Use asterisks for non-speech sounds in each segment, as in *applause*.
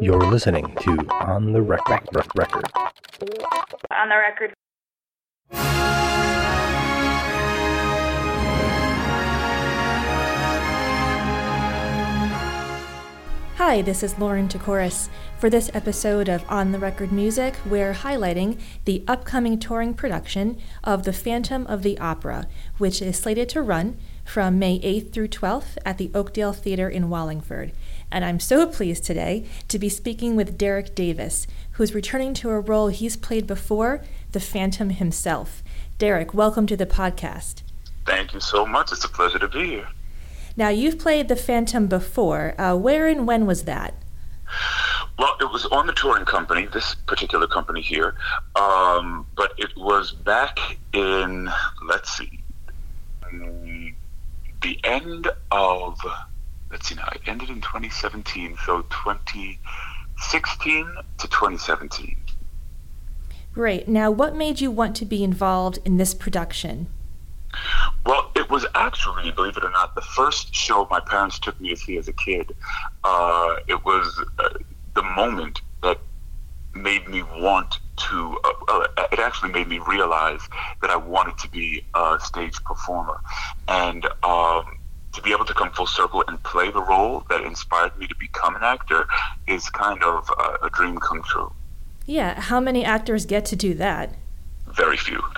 You're listening to On the Rec- Rec- Rec- Record. On the record. Hi, this is Lauren Takoris. For this episode of On the Record Music, we're highlighting the upcoming touring production of The Phantom of the Opera, which is slated to run from May 8th through 12th at the Oakdale Theater in Wallingford. And I'm so pleased today to be speaking with Derrick Davis, who's returning to a role he's played before, the Phantom himself. Derrick, welcome to the podcast. Thank you so much. It's a pleasure to be here. Now, you've played the Phantom before. Uh, where and when was that? Well, it was on the touring company, this particular company here, um, but it was back in, let's see, the end of, let's see now, it ended in 2017, so 2016 to 2017. Great. Now, what made you want to be involved in this production? Well, it was actually, believe it or not, the first show my parents took me to see as a kid. Uh, it was uh, the moment that made me want to, uh, uh, it actually made me realize that I wanted to be a stage performer. And um, to be able to come full circle and play the role that inspired me to become an actor is kind of uh, a dream come true. Yeah, how many actors get to do that? Very few. *laughs*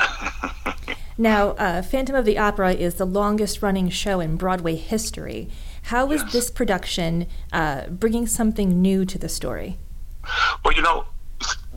Now, uh, Phantom of the Opera is the longest running show in Broadway history. How is Yes. this production uh, bringing something new to the story? Well, you know,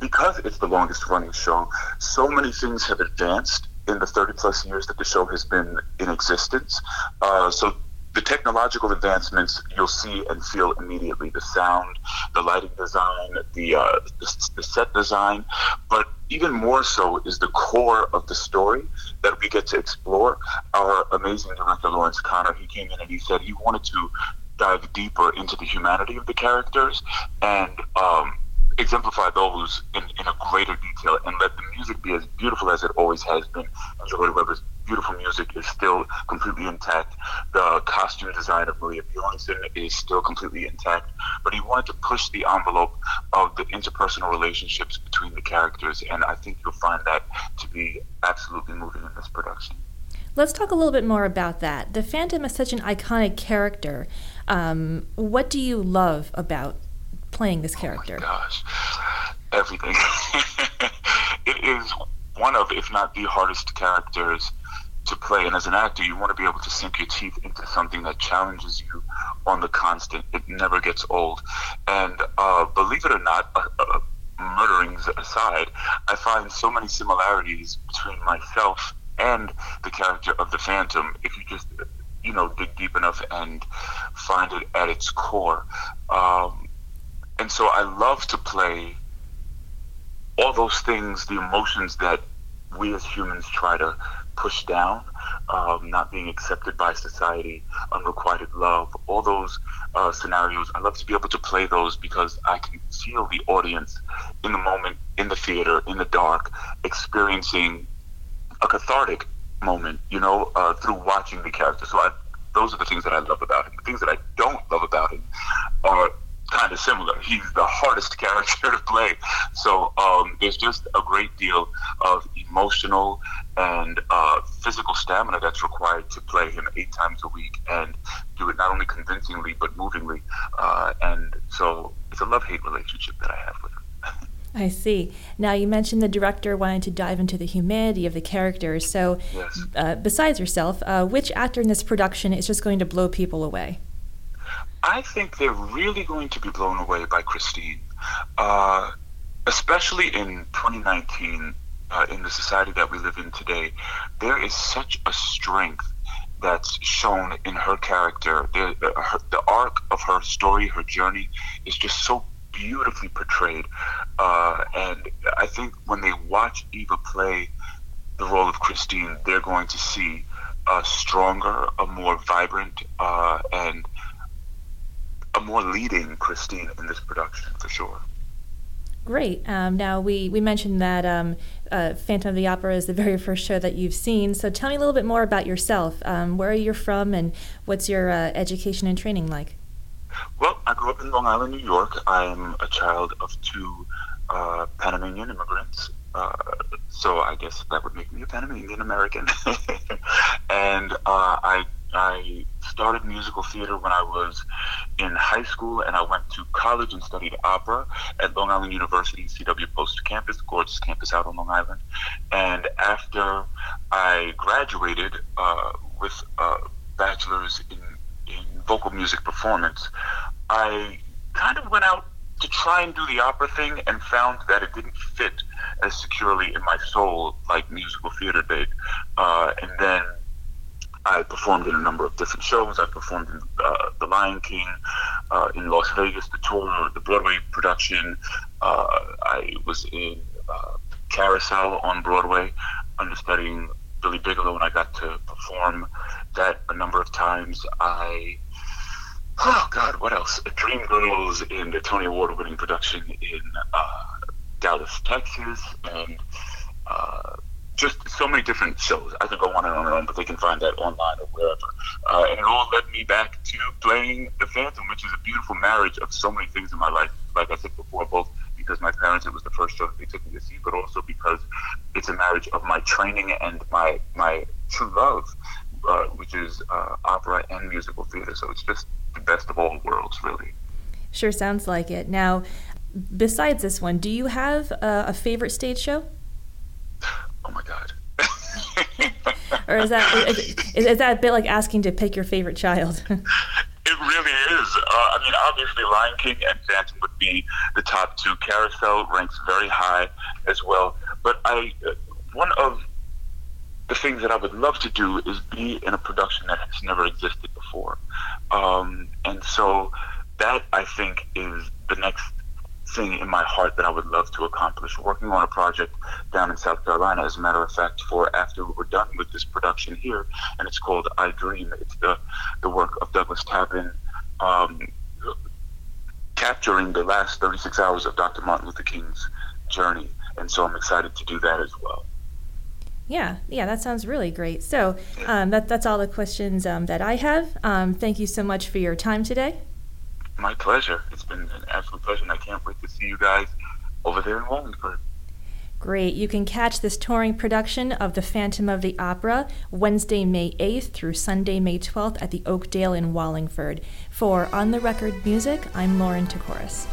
because it's the longest running show, so many things have advanced in the 30 plus years that the show has been in existence. Uh, so the technological advancements you'll see and feel immediately the sound, the lighting design, the, uh, the, the set design, but even more so is the core of the story that we get to explore. Our amazing director, Laurence Connor, he came in and he said he wanted to dive deeper into the humanity of the characters and um, exemplify those in, in a greater detail and let the music be as beautiful as it always has been. And Lloyd Webber's beautiful music is still completely intact. The costume design of Maria Bjornson is still completely intact. But he wanted to push the envelope of the interpersonal relationships between the characters, and I think you'll find that to be absolutely moving in this production. Let's talk a little bit more about that. The Phantom is such an iconic character. Um, what do you love about playing this character? Gosh, everything. *laughs* it is one of, if not the hardest characters to play. And as an actor, you want to be able to sink your teeth into something that challenges you on the constant. It never gets old. And uh, believe it or not, uh, uh, murderings aside, I find so many similarities between myself and the character of the Phantom. If you just, you know, dig deep enough and find it at its core. Um, and so I love to play all those things, the emotions that we as humans try to push down, um, not being accepted by society, unrequited love, all those uh, scenarios. I love to be able to play those because I can feel the audience in the moment, in the theater, in the dark, experiencing a cathartic moment, you know, uh, through watching the character. So I, those are the things that I love about him. The things that I don't love about him are kind of similar. He's the hardest *laughs* character to play. So um, there's just a great deal of emotional and uh, physical stamina that's required to play him eight times a week and do it not only convincingly but movingly. Uh, and so it's a love hate relationship that I have with him. *laughs* I see. Now, you mentioned the director wanted to dive into the humanity of the characters. So, Yes. uh, besides yourself, uh, which actor in this production is just going to blow people away? I think they're really going to be blown away by Christine, uh, especially in 2019, uh, in the society that we live in today. There is such a strength that's shown in her character. The, uh, her, the arc of her story, her journey, is just so beautifully portrayed. Uh, and I think when they watch Eva play the role of Christine, they're going to see a stronger, a more vibrant, uh, and more leading Christine in this production for sure. Great. Um, now, we, we mentioned that um, uh, Phantom of the Opera is the very first show that you've seen. So, tell me a little bit more about yourself. Um, where are you from and what's your uh, education and training like? Well, I grew up in Long Island, New York. I'm a child of two uh, Panamanian immigrants. Uh, so I guess that would make me a Panamanian American. *laughs* and uh, I I started musical theater when I was in high school, and I went to college and studied opera at Long Island University, CW Post campus, gorgeous campus out on Long Island. And after I graduated uh, with a bachelor's in, in vocal music performance, I kind of went out to try and do the opera thing and found that it didn't fit as securely in my soul like musical theater did. Uh, and then I performed in a number of different shows. I performed in uh, The Lion King, uh, in Las Vegas, the tour, the Broadway production. Uh, I was in uh, Carousel on Broadway, understudying Billy Bigelow, and I got to perform that a number of times. I oh God, what else? Dreamgirls in the Tony Award winning production in uh, Dallas, Texas, and uh, just so many different shows. I can go on and on and on, but they can find that online or wherever. Uh, and it all led me back to playing the Phantom, which is a beautiful marriage of so many things in my life. Like I said before, both because my parents, it was the first show that they took me to see, but also because it's a marriage of my training and my my true love, uh, which is uh, opera and musical theater. So it's just the best of all worlds, really. Sure sounds like it. Now, besides this one, do you have a, a favorite stage show? Oh my God. *laughs* or is that is, is, that a bit like asking to pick your favorite child? *laughs* It really is. Uh, I mean, obviously, Lion King and Phantom would be the top two. Carousel ranks very high as well. But I, uh, one of the things that I would love to do is be in a production that has never existed before. Um, and so that I think is the next thing in my heart that I would love to accomplish. Working on a project down in South Carolina, as a matter of fact, for after we're done with this production here, and it's called I Dream. It's the the work of Douglas Tappin. Um, capturing the last 36 hours of Dr. Martin Luther King's journey. And so I'm excited to do that as well. Yeah, yeah, that sounds really great. So um, that, that's all the questions um, that I have. Um, thank you so much for your time today. My pleasure. It's been an absolute pleasure, and I can't wait to see you guys over there in Wallingford. Great. You can catch this touring production of The Phantom of the Opera Wednesday, May 8th through Sunday, May 12th at the Oakdale in Wallingford. For On the Record Music, I'm Lauren Takoris.